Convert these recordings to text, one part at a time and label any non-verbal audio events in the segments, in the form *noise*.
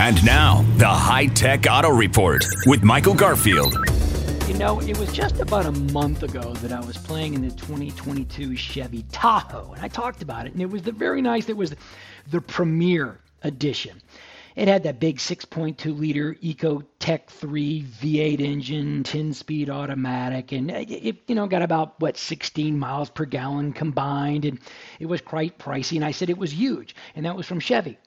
And now, the High Tech Auto Report with Michael Garfield. You know, it was just about a month ago that I was playing in the 2022 Chevy Tahoe, and I talked about it, and it was the very nice. It was the Premier Edition. It had that big 6.2 liter EcoTec 3 V8 engine, 10 speed automatic, and it, you know, got about, what, 16 miles per gallon combined. And it was quite pricey. And I said it was huge. And that was from Chevy.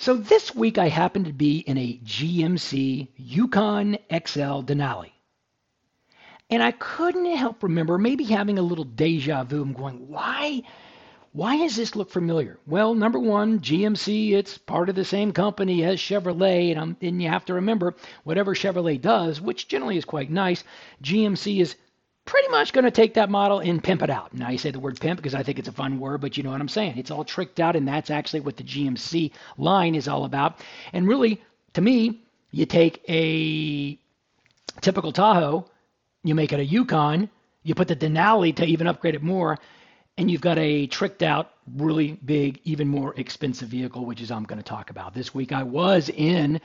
So this week I happened to be in a GMC Yukon XL Denali. And I couldn't help remember maybe having a little deja vu. I'm going, why? Why does this look familiar? Well, number one, GMC, it's part of the same company as Chevrolet, and, and you have to remember whatever Chevrolet does, which generally is quite nice, GMC is pretty much going to take that model and pimp it out. Now, you say the word pimp because I think it's a fun word, but you know what I'm saying. It's all tricked out, and that's actually what the GMC line is all about. And really, to me, you take a typical Tahoe, you make it a Yukon, you put the Denali to even upgrade it more, and you've got a tricked out, really big, even more expensive vehicle, which is I'm going to talk about. This week I was in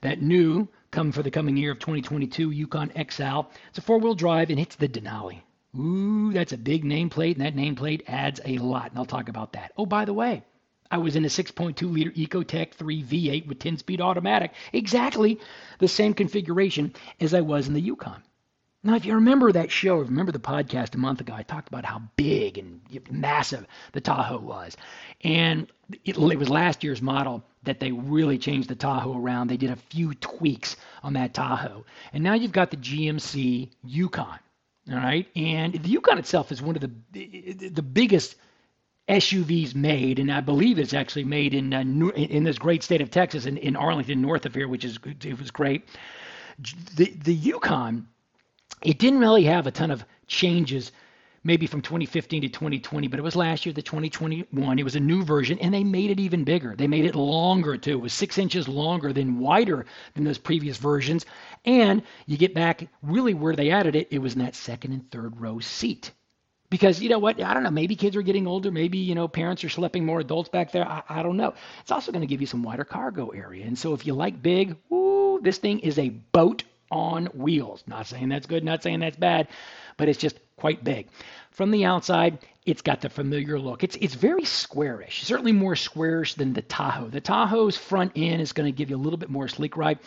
that new, come for the coming year of 2022, Yukon XL. It's a four wheel drive and it's the Denali. Ooh, that's a big nameplate, and that nameplate adds a lot, and I'll talk about that. Oh, by the way, I was in a 6.2 liter Ecotec 3 V8 with 10 speed automatic, exactly the same configuration as I was in the Yukon. Now, if you remember that show, remember the podcast a month ago, I talked about how big and massive the Tahoe was. And it, was last year's model that they really changed the Tahoe around. They did a few tweaks on that Tahoe. And now you've got the GMC Yukon. All right. And the Yukon itself is one of the, the biggest SUVs made, and I believe it's actually made in uh, in this great state of Texas, in, in Arlington, north of here, which is it was great. The the Yukon it didn't really have a ton of changes maybe from 2015 to 2020, but it was last year, the 2021. It was a new version, and they made it even bigger. They made it longer too. It was six inches longer, than wider than those previous versions. And you get back really where they added it, it was in that second and third row seat. Because you know what? I don't know. Maybe kids are getting older. Maybe you know parents are schlepping more adults back there. I, I don't know. It's also going to give you some wider cargo area. And so if you like big, ooh, this thing is a boat on wheels. Not saying that's good, not saying that's bad, but it's just quite big. From the outside, it's got the familiar look. It's it's very squarish, certainly more squarish than the Tahoe. The Tahoe's front end is going to give you a little bit more sleek ride.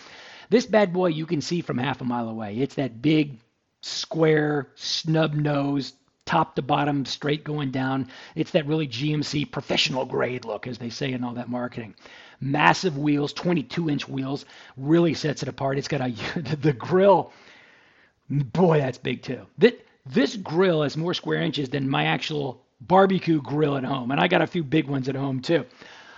This bad boy you can see from half a mile away. It's that big, square, snub nose, top to bottom, straight going down. It's that really GMC professional grade look, as they say in all that marketing massive wheels, 22 inch wheels, really sets it apart. It's got a *laughs* the grill. Boy, that's big too. This, this grill has more square inches than my actual barbecue grill at home, and I got a few big ones at home too.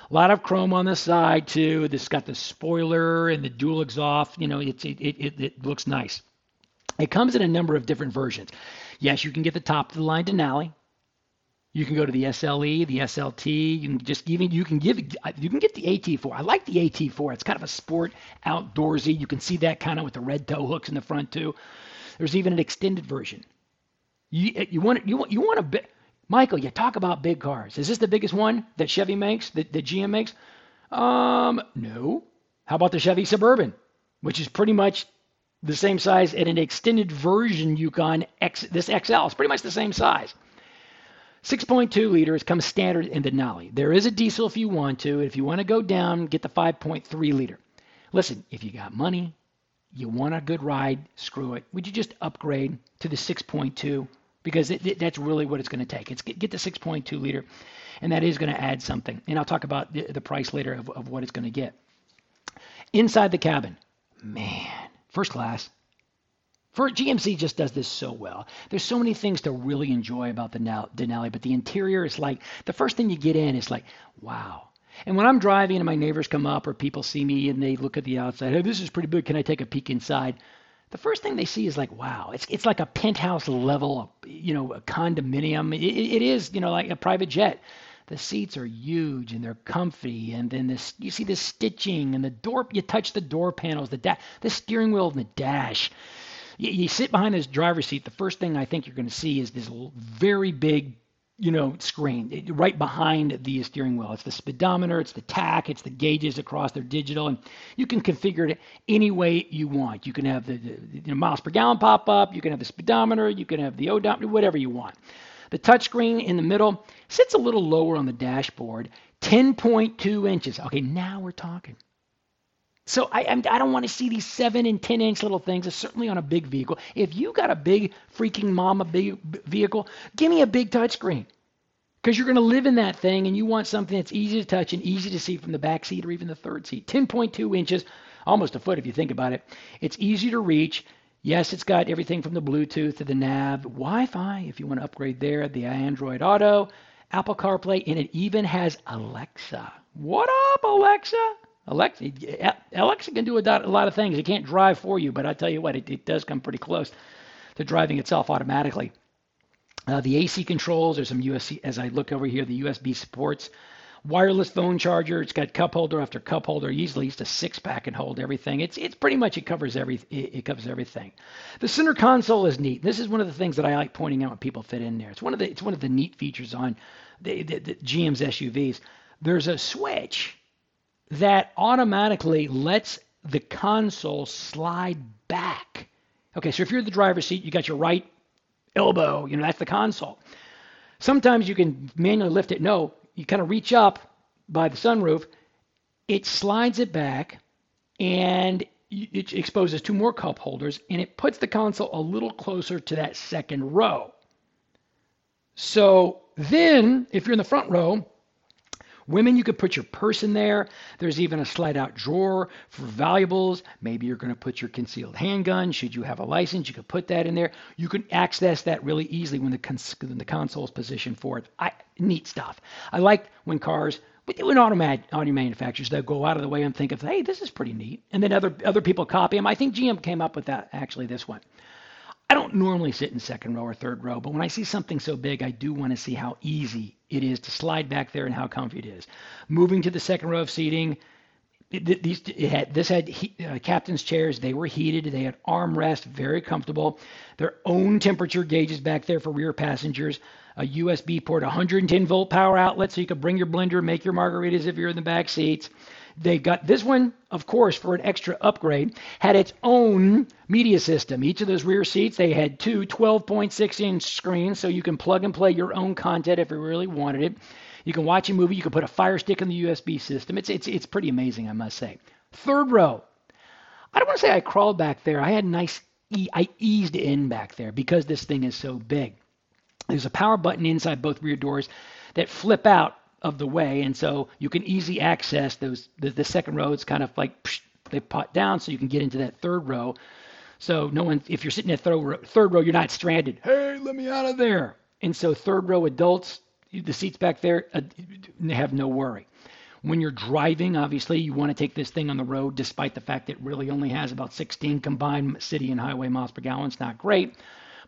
A lot of chrome on the side too. This got the spoiler and the dual exhaust. You know, it, it, it, it looks nice. It comes in a number of different versions. Yes, you can get the top of the line Denali, you can go to the SLE, the SLT. You can just even you can give you can get the AT4. I like the AT4. It's kind of a sport, outdoorsy. You can see that kind of with the red tow hooks in the front too. There's even an extended version. You you want you want you want a bit. Michael, you talk about big cars. Is this the biggest one that Chevy makes? That, that GM makes? Um, no. How about the Chevy Suburban, which is pretty much the same size and an extended version Yukon X. This XL is pretty much the same size. 6.2 liters comes standard in the Denali. There is a diesel if you want to. If you want to go down, get the 5.3 liter. Listen, if you got money, you want a good ride, screw it. Would you just upgrade to the 6.2? Because it, it, that's really what it's going to take. It's get, get the 6.2 liter, and that is going to add something. And I'll talk about the, the price later of, of what it's going to get. Inside the cabin, man, first class, for GMC just does this so well. There's so many things to really enjoy about the Denali, but the interior is like the first thing you get in is like, wow. And when I'm driving and my neighbors come up or people see me and they look at the outside, hey, this is pretty big. Can I take a peek inside? The first thing they see is like, wow, it's it's like a penthouse level, you know, a condominium. it, it is, you know, like a private jet. The seats are huge and they're comfy, and then this you see the stitching and the door. You touch the door panels, the da- the steering wheel and the dash you, you sit behind this driver's seat, the first thing I think you're going to see is this very big you know, screen right behind the steering wheel. It's the speedometer, it's the tach, it's the gauges across. They're digital, and you can configure it any way you want. You can have the, the you know, miles per gallon pop up. You can have the speedometer. You can have the odometer, whatever you want. The touchscreen in the middle sits a little lower on the dashboard, 10.2 inches. Okay, now we're talking. So I, I don't want to see these seven and ten inch little things, certainly on a big vehicle. If you got a big freaking mama big vehicle, give me a big touchscreen. Because you're going to live in that thing and you want something that's easy to touch and easy to see from the back seat or even the third seat. 10.2 inches, almost a foot if you think about it. It's easy to reach. Yes, it's got everything from the Bluetooth to the nav, Wi Fi if you want to upgrade there, the Android Auto, Apple CarPlay, and it even has Alexa. What up, Alexa? Alexa, can do a lot of things. It can't drive for you, but I tell you what, it, it does come pretty close to driving itself automatically. Uh, the AC controls, there's some USB, as I look over here, the USB supports. Wireless phone charger, it's got cup holder after cup holder, easily used a six pack and hold everything. It's it's pretty much it covers every it, it covers everything. The center console is neat. This is one of the things that I like pointing out when people fit in there. It's one of the it's one of the neat features on the, the, the GM's SUVs. There's a switch that automatically lets the console slide back. Okay, so if you're the driver's seat, you got your right elbow, you know, that's the console. Sometimes you can manually lift it. No, you kind of reach up by the sunroof, it slides it back, and it exposes two more cup holders, and it puts the console a little closer to that second row. So then, if you're in the front row, Women, you could put your purse in there. There's even a slide out drawer for valuables. Maybe you're going to put your concealed handgun. Should you have a license, you could put that in there. You can access that really easily when the, cons- when the console is positioned for it. I, neat stuff. I like when cars, when automatic auto manufacturers, they'll go out of the way and think of, hey, this is pretty neat. And then other, other people copy them. I think GM came up with that, actually, this one. I don't normally sit in second row or third row, but when I see something so big, I do want to see how easy it is to slide back there and how comfy it is. Moving to the second row of seating, it, these it had this had he, uh, captain's chairs. They were heated. They had armrest, very comfortable. Their own temperature gauges back there for rear passengers. A USB port, 110 volt power outlet, so you could bring your blender, make your margaritas if you're in the back seats. They got this one, of course, for an extra upgrade, had its own media system. Each of those rear seats, they had two 12.6 inch screens, so you can plug and play your own content if you really wanted it. You can watch a movie. You can put a Fire Stick in the USB system. It's it's it's pretty amazing, I must say. Third row. I don't want to say I crawled back there. I had nice. I eased in back there because this thing is so big. There's a power button inside both rear doors that flip out of the way, and so you can easily access those. The, the second row is kind of like psh, they pot down, so you can get into that third row. So no one, if you're sitting at third row, third row, you're not stranded. Hey, let me out of there. And so third row adults, the seats back there, uh, have no worry. When you're driving, obviously, you want to take this thing on the road, despite the fact it really only has about 16 combined city and highway miles per gallon. It's not great,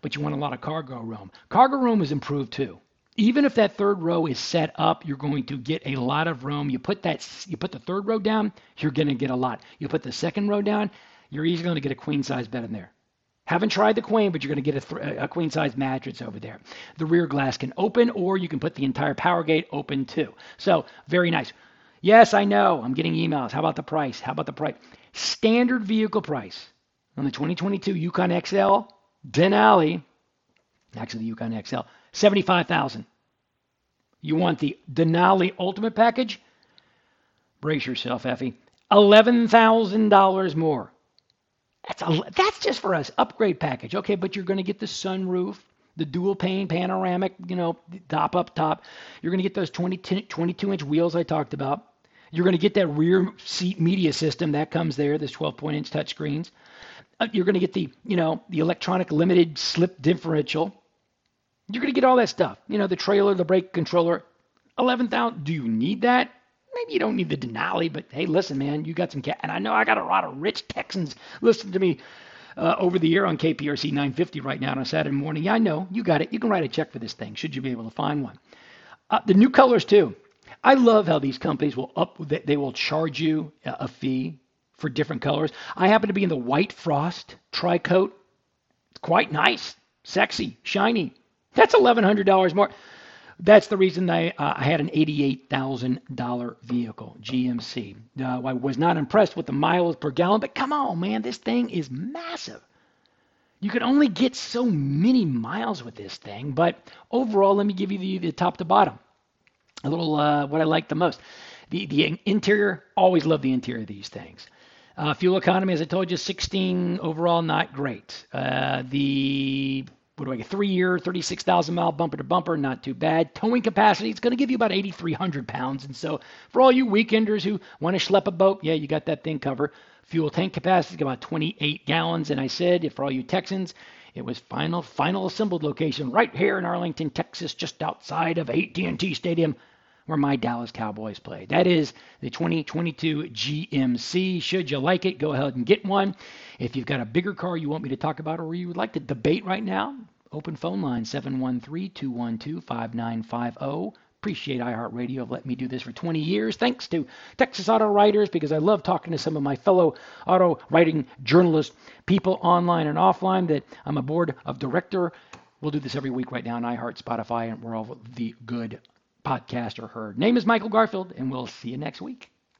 but you want a lot of cargo room. Cargo room is improved too even if that third row is set up, you're going to get a lot of room. You put that, you put the third row down, you're going to get a lot. You put the second row down, you're easily going to get a queen size bed in there. Haven't tried the queen, but you're going to get a, th- a queen size mattress over there. The rear glass can open, or you can put the entire power gate open too. So very nice. Yes, I know. I'm getting emails. How about the price? How about the price? Standard vehicle price on the 2022 Yukon XL Denali, actually the Yukon XL, 75,000. You want the Denali Ultimate Package? Brace yourself, Effie. $11,000 more. That's a, that's just for us upgrade package. Okay, but you're going to get the sunroof, the dual pane panoramic, you know, top up top. You're going to get those 20, 22 inch wheels I talked about. You're going to get that rear seat media system that comes there, this 12 point inch touchscreens. Uh, you're going to get the, you know, the electronic limited slip differential. You're going to get all that stuff. You know, the trailer, the brake controller. 11,000. Do you need that? Maybe you don't need the Denali, but hey, listen, man, you got some cat. And I know I got a lot of rich Texans listening to me uh, over the year on KPRC 950 right now on a Saturday morning. Yeah, I know. You got it. You can write a check for this thing, should you be able to find one. Uh, the new colors, too. I love how these companies will up, they will charge you a fee for different colors. I happen to be in the white frost tri coat. It's quite nice, sexy, shiny. That's $1,100 more. That's the reason I, uh, I had an $88,000 vehicle, GMC. Uh, I was not impressed with the miles per gallon, but come on, man, this thing is massive. You can only get so many miles with this thing, but overall, let me give you the, the top to bottom. A little uh, what I like the most. The, the interior, always love the interior of these things. Uh, fuel economy, as I told you, 16 overall, not great. Uh, the what do I get? Three year, 36,000 mile bumper to bumper, not too bad. Towing capacity, it's going to give you about 8,300 pounds. And so, for all you weekenders who want to schlep a boat, yeah, you got that thing covered. Fuel tank capacity, about 28 gallons. And I said, for all you Texans, it was final, final assembled location right here in Arlington, Texas, just outside of AT&T Stadium where my Dallas Cowboys play. That is the 2022 GMC. Should you like it, go ahead and get one. If you've got a bigger car you want me to talk about or you would like to debate right now, open phone line 713 212 5950. Appreciate iHeartRadio of let me do this for 20 years. Thanks to Texas Auto Writers because I love talking to some of my fellow auto writing journalist people online and offline that I'm a board of director. We'll do this every week right now on iHeart, Spotify, and where all the good podcaster heard. Name is Michael Garfield, and we'll see you next week.